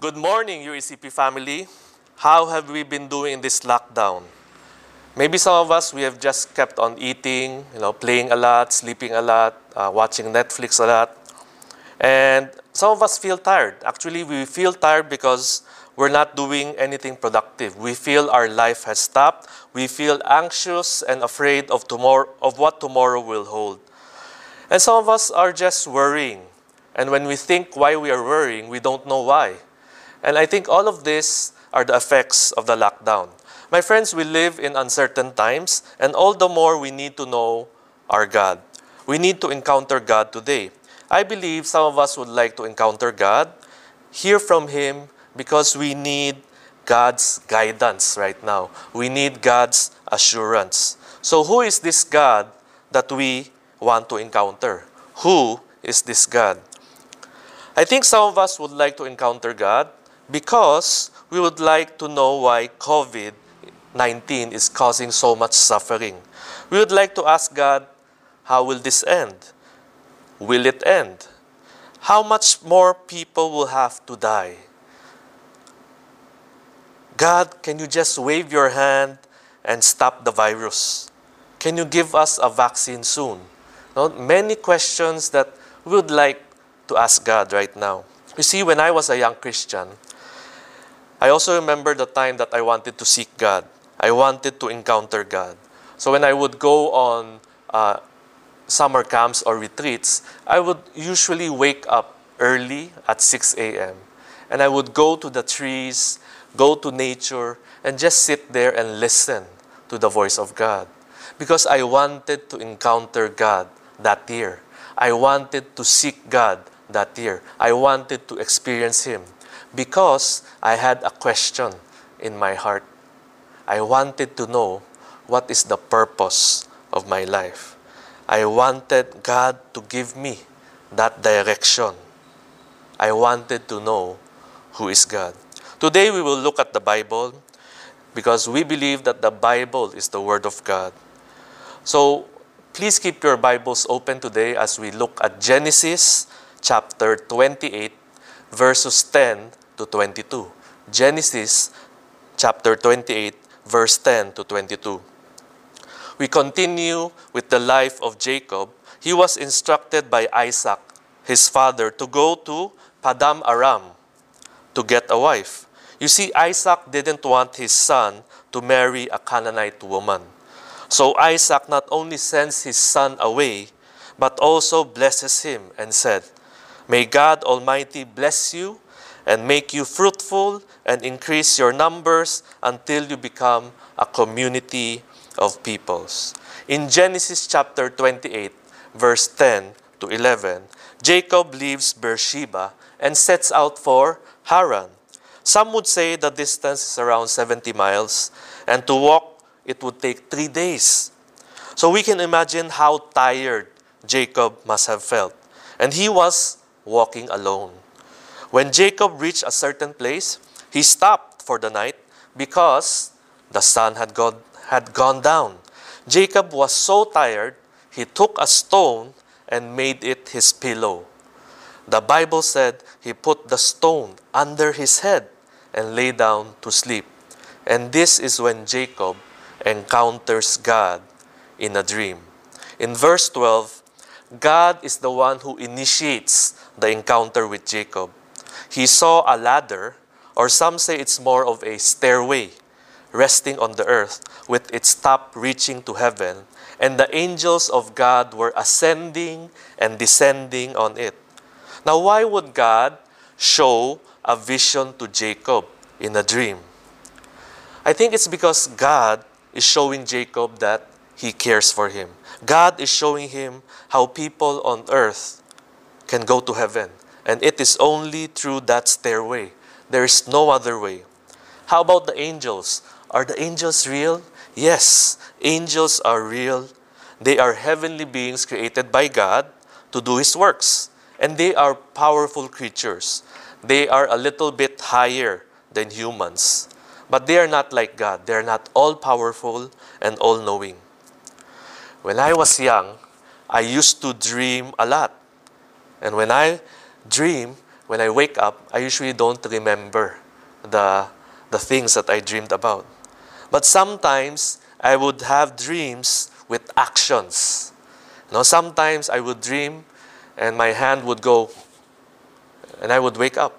Good morning, UECP family. How have we been doing in this lockdown? Maybe some of us, we have just kept on eating, you know, playing a lot, sleeping a lot, uh, watching Netflix a lot. And some of us feel tired. Actually, we feel tired because we're not doing anything productive. We feel our life has stopped. We feel anxious and afraid of, tomorrow, of what tomorrow will hold. And some of us are just worrying. And when we think why we are worrying, we don't know why. And I think all of this are the effects of the lockdown. My friends, we live in uncertain times, and all the more we need to know our God. We need to encounter God today. I believe some of us would like to encounter God, hear from Him, because we need God's guidance right now. We need God's assurance. So, who is this God that we want to encounter? Who is this God? I think some of us would like to encounter God because we would like to know why COVID 19 is causing so much suffering. We would like to ask God, how will this end? Will it end? How much more people will have to die? God, can you just wave your hand and stop the virus? Can you give us a vaccine soon? No, many questions that we would like to ask God right now. You see, when I was a young Christian, I also remember the time that I wanted to seek God. I wanted to encounter God. So when I would go on uh, summer camps or retreats, I would usually wake up early at 6 a.m. and I would go to the trees, go to nature, and just sit there and listen to the voice of God. Because I wanted to encounter God that year. I wanted to seek God that year. I wanted to experience Him because I had a question in my heart. I wanted to know what is the purpose of my life. I wanted God to give me that direction. I wanted to know who is God. Today we will look at the Bible because we believe that the Bible is the Word of God. So please keep your Bibles open today as we look at Genesis chapter 28, verses 10 to 22. Genesis chapter 28, verse 10 to 22. We continue with the life of Jacob. He was instructed by Isaac, his father, to go to Paddan Aram to get a wife. You see, Isaac didn't want his son to marry a Canaanite woman. So Isaac not only sends his son away, but also blesses him and said, May God Almighty bless you and make you fruitful and increase your numbers until you become a community of peoples. In Genesis chapter 28, verse 10 to 11, Jacob leaves Beersheba and sets out for Haran. Some would say the distance is around 70 miles, and to walk it would take three days. So we can imagine how tired Jacob must have felt. And he was walking alone. When Jacob reached a certain place, he stopped for the night because the sun had gone, had gone down. Jacob was so tired, he took a stone and made it his pillow. The Bible said he put the stone under his head and lay down to sleep. And this is when Jacob encounters God in a dream. In verse 12, God is the one who initiates the encounter with Jacob he saw a ladder, or some say it's more of a stairway, resting on the earth, with its top reaching to heaven, and the angels of God were ascending and descending on it. Now, why would God show a vision to Jacob in a dream? I think it's because God is showing Jacob that he cares for him. God is showing him how people on earth can go to heaven and it is only through that stairway. There is no other way. How about the angels? Are the angels real? Yes, angels are real. They are heavenly beings created by God to do His works. And they are powerful creatures. They are a little bit higher than humans. But they are not like God. They are not all powerful and all knowing. When I was young, I used to dream a lot. And when I dream, when I wake up, I usually don't remember the, the things that I dreamed about. But sometimes I would have dreams with actions. You know, sometimes I would dream and my hand would go and I would wake up.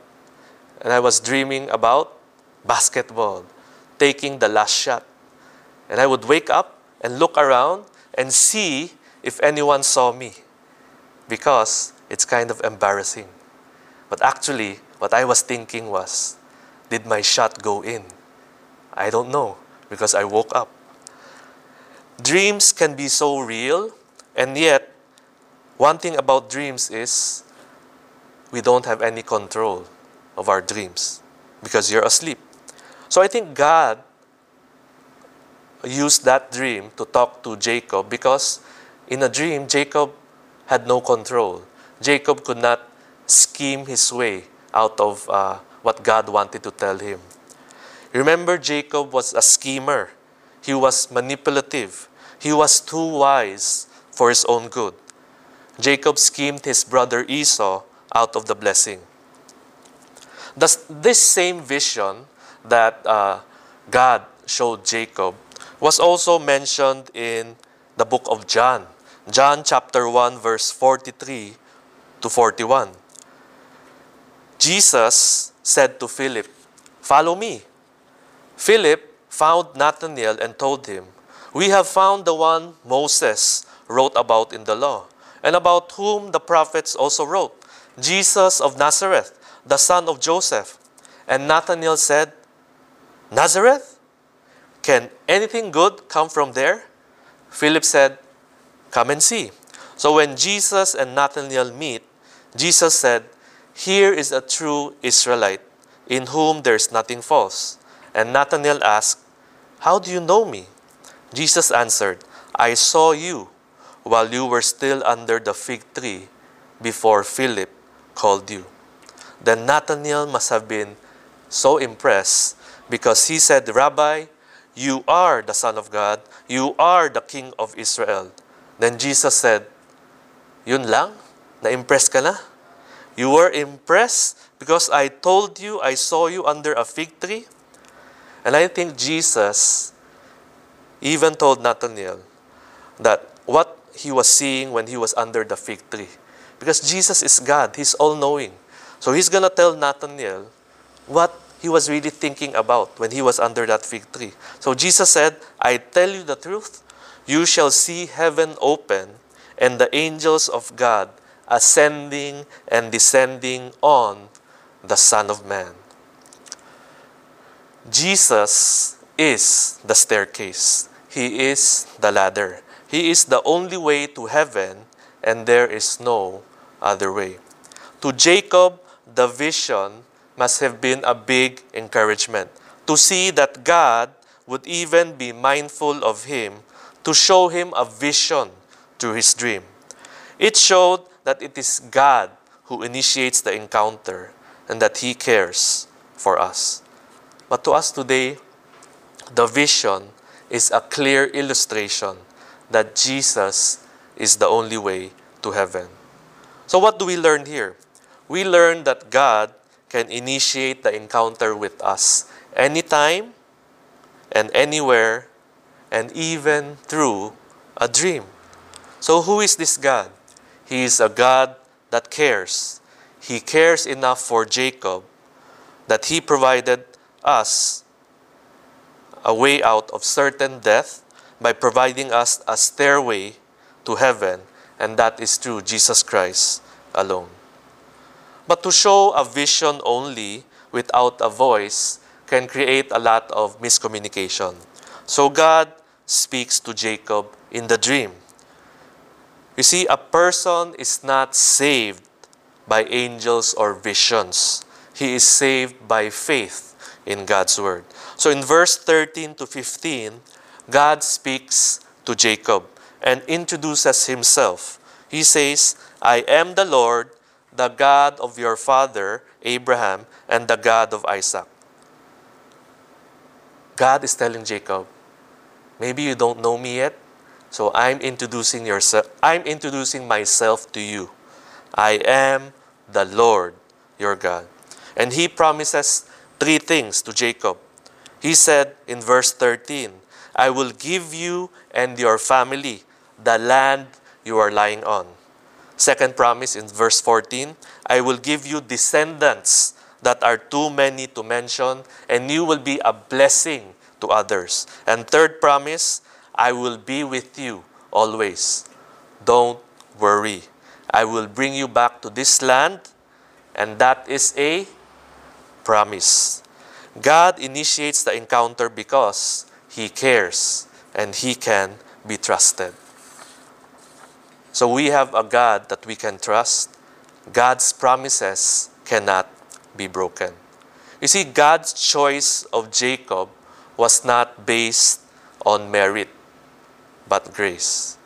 And I was dreaming about basketball, taking the last shot. And I would wake up and look around and see if anyone saw me because it's kind of embarrassing. But actually, what I was thinking was, did my shot go in? I don't know because I woke up. Dreams can be so real, and yet, one thing about dreams is we don't have any control of our dreams because you're asleep. So I think God used that dream to talk to Jacob because in a dream, Jacob had no control. Jacob could not scheme his way out of uh, what God wanted to tell him. Remember, Jacob was a schemer, he was manipulative, he was too wise for his own good. Jacob schemed his brother Esau out of the blessing. Thus, this same vision that uh, God showed Jacob was also mentioned in the book of John. John chapter 1 verse 43 to 41. Jesus said to Philip, Follow me. Philip found Nathanael and told him, We have found the one Moses wrote about in the law, and about whom the prophets also wrote, Jesus of Nazareth, the son of Joseph. And Nathanael said, Nazareth? Can anything good come from there? Philip said, Come and see. So when Jesus and Nathanael meet, Jesus said, Here is a true Israelite, in whom there is nothing false. And Nathanael asked, How do you know me? Jesus answered, I saw you while you were still under the fig tree before Philip called you. Then Nathanael must have been so impressed because he said, Rabbi, you are the Son of God, you are the King of Israel. Then Jesus said, Yun lang? Na-impress ka na? You were impressed because I told you I saw you under a fig tree? And I think Jesus even told Nathanael that what he was seeing when he was under the fig tree. Because Jesus is God, He's all knowing. So He's going to tell Nathanael what he was really thinking about when he was under that fig tree. So Jesus said, I tell you the truth, you shall see heaven open and the angels of God ascending and descending on the Son of Man. Jesus is the staircase. He is the ladder. He is the only way to heaven, and there is no other way. To Jacob, the vision must have been a big encouragement to see that God would even be mindful of him to show him a vision through his dream. It showed that it is God who initiates the encounter and that he cares for us. But to us today, the vision is a clear illustration that Jesus is the only way to heaven. So, what do we learn here? We learn that God can initiate the encounter with us anytime and anywhere and even through a dream. So, who is this God? He is a God that cares. He cares enough for Jacob that he provided us a way out of certain death by providing us a stairway to heaven, and that is through Jesus Christ alone. But to show a vision only without a voice can create a lot of miscommunication. So God speaks to Jacob in the dream. You see, a person is not saved by angels or visions. He is saved by faith in God's word. So in verse 13 to 15, God speaks to Jacob and introduces himself. He says, I am the Lord, the God of your father Abraham and the God of Isaac. God is telling Jacob, maybe you don't know me yet, so I'm introducing yourself I'm introducing myself to you. I am the Lord, your God. And he promises three things to Jacob. He said in verse 13, I will give you and your family the land you are lying on. Second promise in verse 14, I will give you descendants that are too many to mention, and you will be a blessing to others. And third promise, I will be with you always. Don't worry. I will bring you back to this land, and that is a promise. God initiates the encounter because He cares and He can be trusted. So we have a God that we can trust. God's promises cannot be broken. You see, God's choice of Jacob was not based on merit, but grace.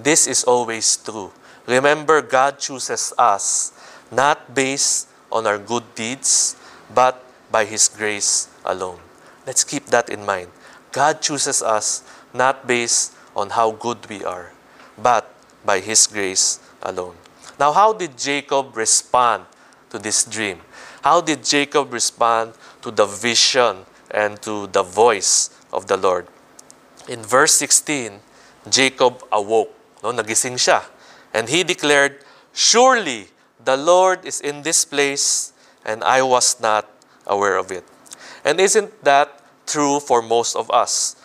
This is always true. Remember, God chooses us not based on our good deeds, but by His grace alone. Let's keep that in mind. God chooses us not based on how good we are, but by His grace alone. Now, how did Jacob respond to this dream? How did Jacob respond to the vision and to the voice of the Lord? In verse 16, Jacob awoke. No, nagising siya. And he declared, Surely the Lord is in this place, and I was not aware of it. And isn't that true for most of us?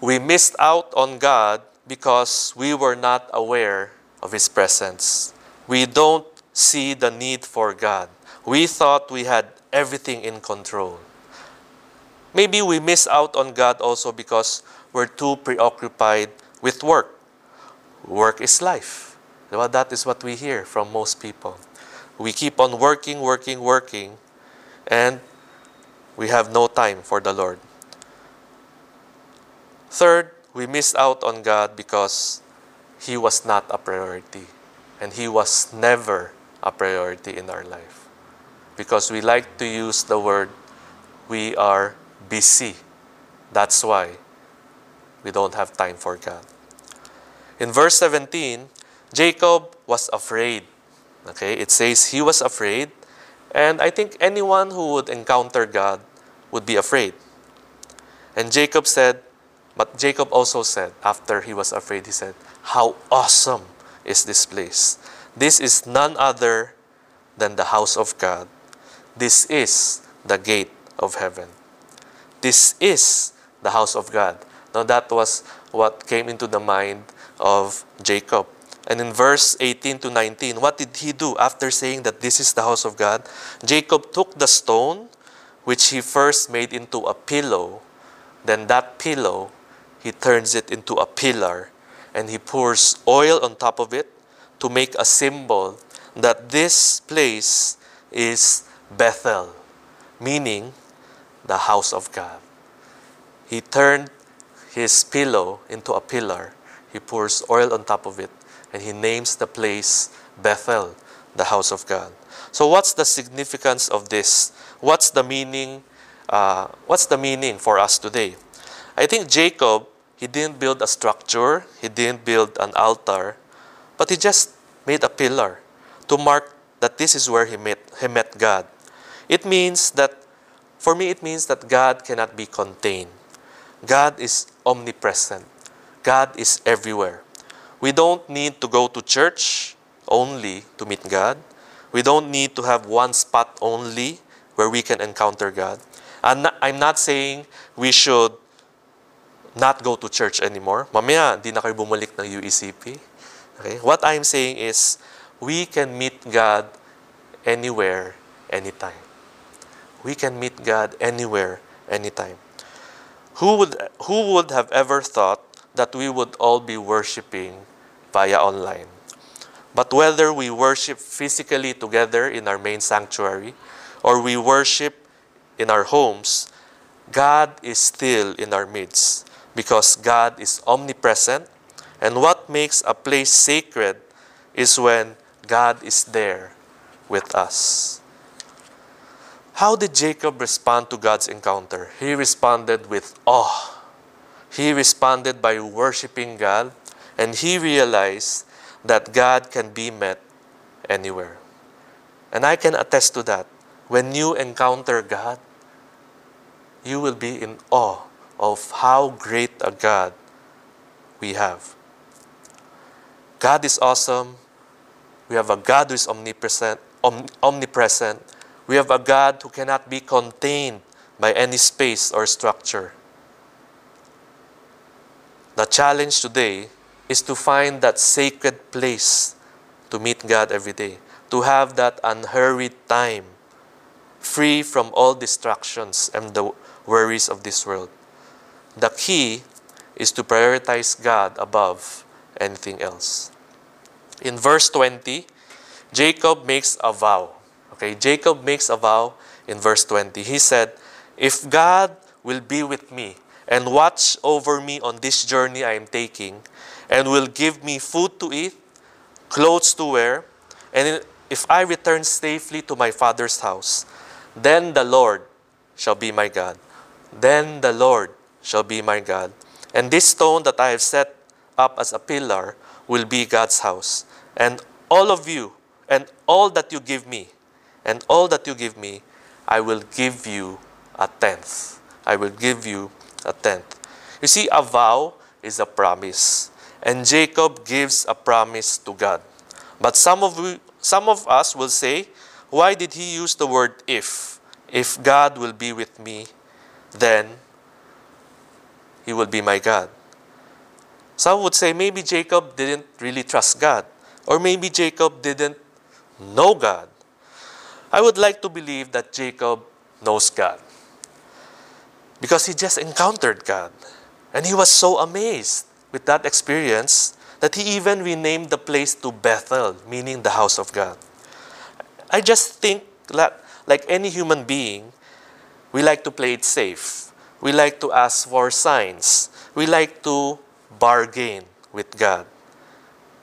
We missed out on God because we were not aware of His presence. We don't see the need for God. We thought we had everything in control. Maybe we miss out on God also because we're too preoccupied with work. Work is life. Well, that is what we hear from most people. We keep on working, working, working, and we have no time for the Lord. Third, we miss out on God because He was not a priority. And He was never a priority in our life. Because we like to use the word, we are busy. That's why we don't have time for God. In verse 17, Jacob was afraid. Okay, it says he was afraid, and I think anyone who would encounter God would be afraid. And Jacob said, but Jacob also said, after he was afraid, he said, How awesome is this place! This is none other than the house of God. This is the gate of heaven. This is the house of God. Now, that was what came into the mind of Jacob. And in verse 18 to 19, what did he do after saying that this is the house of God? Jacob took the stone which he first made into a pillow, then that pillow he turns it into a pillar and he pours oil on top of it to make a symbol that this place is Bethel, meaning the house of God. He turned his pillow into a pillar. He pours oil on top of it and he names the place Bethel, the house of God. So, what's the significance of this? What's the meaning? Uh, what's the meaning for us today? I think Jacob, he didn't build a structure, he didn't build an altar, but he just made a pillar to mark that this is where he met, he met God. It means that, for me, it means that God cannot be contained. God is omnipresent. God is everywhere. We don't need to go to church only to meet God. We don't need to have one spot only where we can encounter God. I'm not, I'm not saying we should not go to church anymore. Mamaya, di na kayo bumalik ng UECP. Okay? What I'm saying is, we can meet God anywhere, anytime. We can meet God anywhere, anytime. Who would, who would have ever thought that we would all be worshiping via online? But whether we worship physically together in our main sanctuary or we worship in our homes, God is still in our midst because God is omnipresent. And what makes a place sacred is when God is there with us. How did Jacob respond to God's encounter? He responded with awe. He responded by worshiping God, and he realized that God can be met anywhere. And I can attest to that. When you encounter God, you will be in awe of how great a God we have. God is awesome. We have a God who is omnipresent, om- omnipresent. We have a God who cannot be contained by any space or structure. The challenge today is to find that sacred place to meet God every day, to have that unhurried time, free from all distractions and the worries of this world. The key is to prioritize God above anything else. In verse 20, Jacob makes a vow. Okay, Jacob makes a vow in verse 20. He said, If God will be with me and watch over me on this journey I am taking, and will give me food to eat, clothes to wear, and if I return safely to my father's house, then the Lord shall be my God. Then the Lord shall be my God. And this stone that I have set up as a pillar will be God's house. And all of you, and all that you give me, and all that you give me, I will give you a tenth. I will give you a tenth. You see, a vow is a promise. And Jacob gives a promise to God. But some of, we, some of us will say, why did he use the word if? If God will be with me, then he will be my God. Some would say maybe Jacob didn't really trust God, or maybe Jacob didn't know God. I would like to believe that Jacob knows God because he just encountered God and he was so amazed with that experience that he even renamed the place to Bethel, meaning the house of God. I just think that, like any human being, we like to play it safe. We like to ask for signs. We like to bargain with God.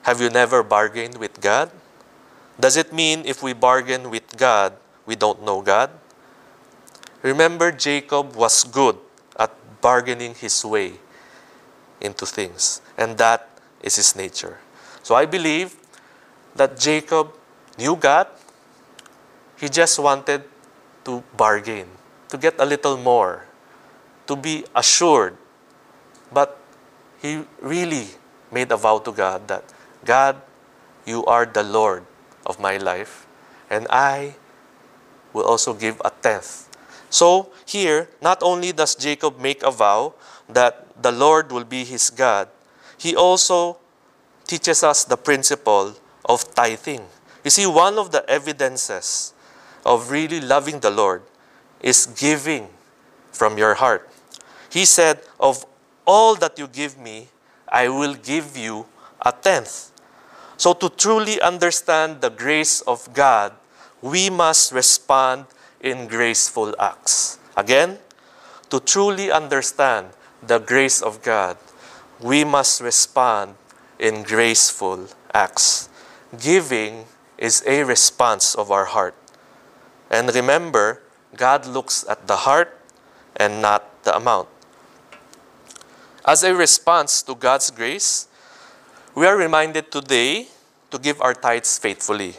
Have you never bargained with God? Does it mean if we bargain with God, we don't know God? Remember, Jacob was good at bargaining his way into things, and that is his nature. So I believe that Jacob knew God. He just wanted to bargain, to get a little more, to be assured. But he really made a vow to God that, God, you are the Lord of my life, and I will also give a tenth. So here, not only does Jacob make a vow that the Lord will be his God, he also teaches us the principle of tithing. You see, one of the evidences of really loving the Lord is giving from your heart. He said, Of all that you give me, I will give you a tenth. So, to truly understand the grace of God, we must respond in graceful acts. Again, to truly understand the grace of God, we must respond in graceful acts. Giving is a response of our heart. And remember, God looks at the heart and not the amount. As a response to God's grace, we are reminded today to give our tithes faithfully.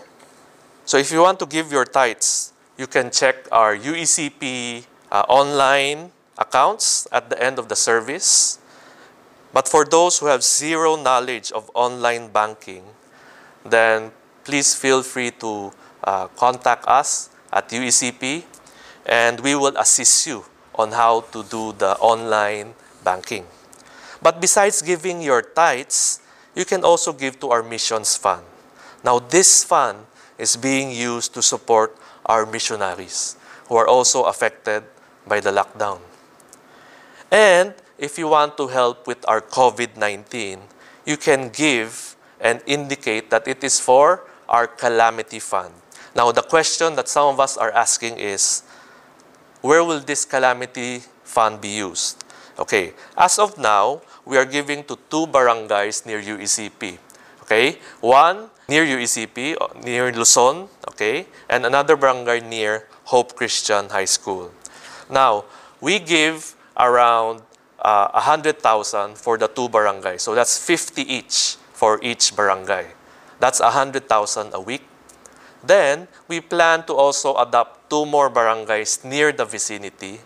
So if you want to give your tithes, you can check our UECP uh, online accounts at the end of the service. But for those who have zero knowledge of online banking, then please feel free to uh, contact us at UECP and we will assist you on how to do the online banking. But besides giving your tithes, you can also give to our missions fund. Now, this fund is being used to support our missionaries who are also affected by the lockdown. And if you want to help with our COVID 19, you can give and indicate that it is for our calamity fund. Now, the question that some of us are asking is where will this calamity fund be used? Okay, as of now, we are giving to two barangays near UECP. Okay, one near UECP, near Luzon, okay, and another barangay near Hope Christian High School. Now, we give around uh, 100,000 for the two barangays. So that's 50 each for each barangay. That's 100,000 a week. Then, we plan to also adopt two more barangays near the vicinity.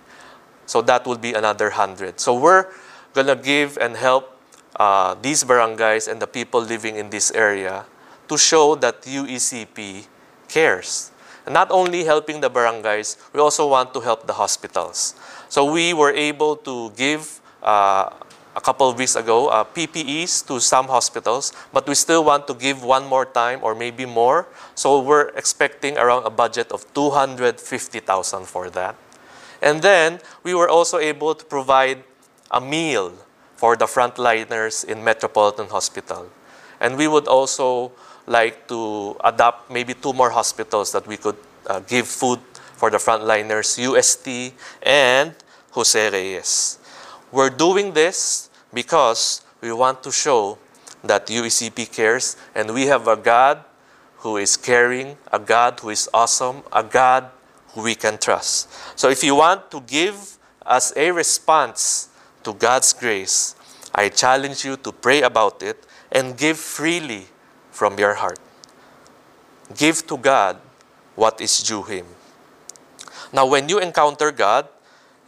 So that will be another 100. So we're going to give and help uh, these barangays and the people living in this area to show that UECP cares. And not only helping the barangays, we also want to help the hospitals. So we were able to give uh, a couple of weeks ago uh, PPEs to some hospitals, but we still want to give one more time or maybe more. So we're expecting around a budget of 250,000 for that. And then we were also able to provide a meal for the frontliners in Metropolitan Hospital. And we would also like to adopt maybe two more hospitals that we could uh, give food for the frontliners, UST and Jose Reyes. We're doing this because we want to show that UECP cares and we have a God who is caring, a God who is awesome, a God who we can trust. So if you want to give as a response to God's grace, I challenge you to pray about it and give freely from your heart. Give to God what is due Him. Now, when you encounter God,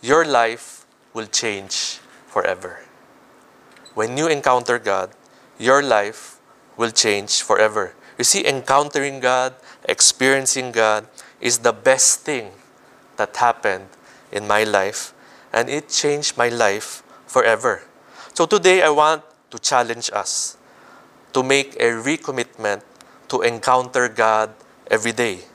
your life will change forever. When you encounter God, your life will change forever. You see, encountering God, experiencing God is the best thing that happened in my life, and it changed my life forever. So today, I want to challenge us to make a recommitment to encounter God every day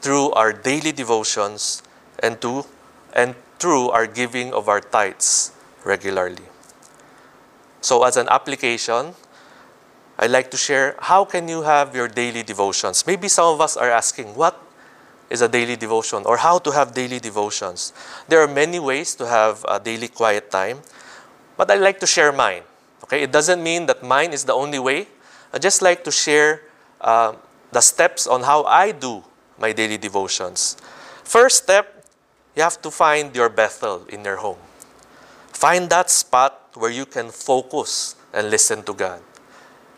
through our daily devotions and to and through our giving of our tithes regularly. So as an application, I'd like to share how can you have your daily devotions? Maybe some of us are asking, what is a daily devotion or how to have daily devotions? There are many ways to have a daily quiet time, but I'd like to share mine. Okay, it doesn't mean that mine is the only way. I just like to share uh, the steps on how I do my daily devotions. First step you have to find your Bethel in your home. Find that spot where you can focus and listen to God.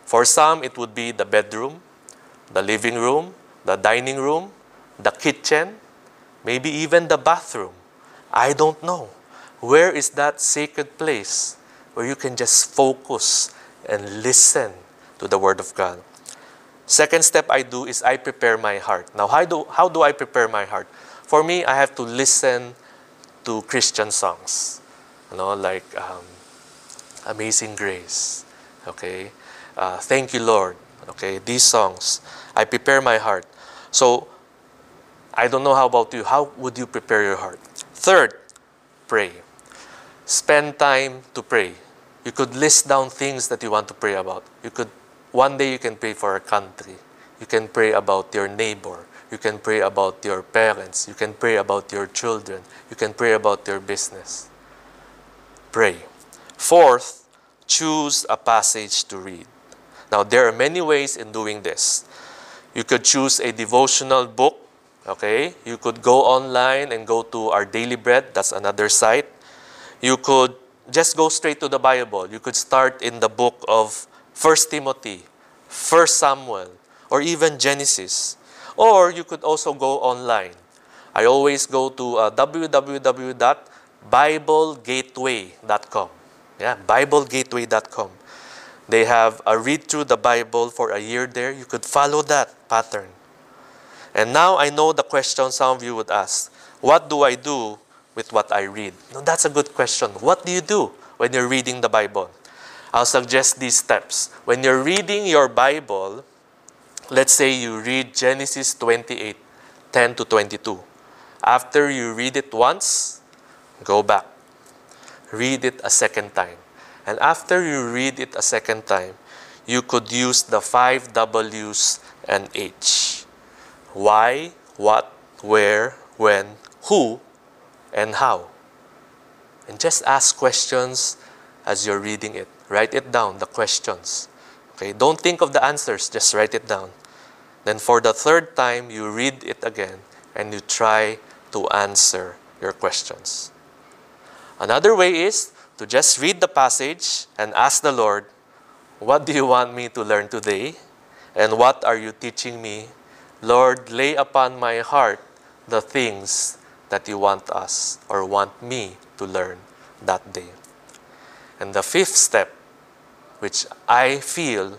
For some, it would be the bedroom, the living room, the dining room, the kitchen, maybe even the bathroom. I don't know. Where is that sacred place where you can just focus and listen to the Word of God? Second step I do is I prepare my heart. Now, how do, how do I prepare my heart? For me, I have to listen to Christian songs, you know, like um, Amazing Grace, okay, uh, Thank You Lord, okay, these songs. I prepare my heart. So, I don't know how about you. How would you prepare your heart? Third, pray. Spend time to pray. You could list down things that you want to pray about. You could one day you can pray for a country. You can pray about your neighbor. You can pray about your parents. You can pray about your children. You can pray about your business. Pray. Fourth, choose a passage to read. Now, there are many ways in doing this. You could choose a devotional book, okay? You could go online and go to our Daily Bread, that's another site. You could just go straight to the Bible. You could start in the book of 1 Timothy, 1 Samuel, or even Genesis. Or you could also go online. I always go to uh, www.biblegateway.com. Yeah, biblegateway.com. They have a read through the Bible for a year there. You could follow that pattern. And now I know the question some of you would ask What do I do with what I read? No, that's a good question. What do you do when you're reading the Bible? I'll suggest these steps. When you're reading your Bible, let's say you read Genesis 28 10 to 22. After you read it once, go back. Read it a second time. And after you read it a second time, you could use the five W's and H. Why, what, where, when, who, and how. And just ask questions as you're reading it. Write it down, the questions. Okay, don't think of the answers, just write it down. Then for the third time, you read it again and you try to answer your questions. Another way is to just read the passage and ask the Lord, What do you want me to learn today? And what are you teaching me Lord, lay upon my heart the things that you want us or want me to learn that day. And the fifth step, which I feel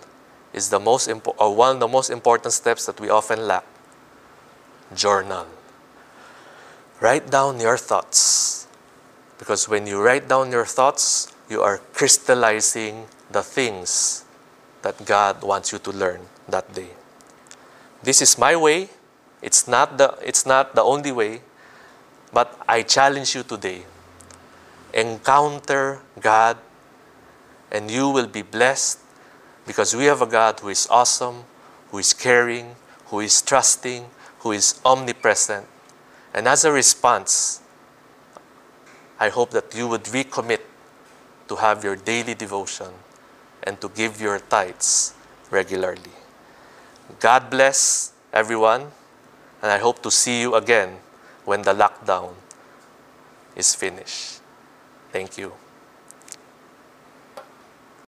is the most impo- or one of the most important steps that we often lack, journal. Write down your thoughts. Because when you write down your thoughts, you are crystallizing the things that God wants you to learn that day. This is my way. It's not the, it's not the only way, but I challenge you today. Encounter God, and you will be blessed because we have a God who is awesome, who is caring, who is trusting, who is omnipresent. And as a response, I hope that you would recommit to have your daily devotion and to give your tithes regularly. God bless everyone, and I hope to see you again when the lockdown is finished. Thank you.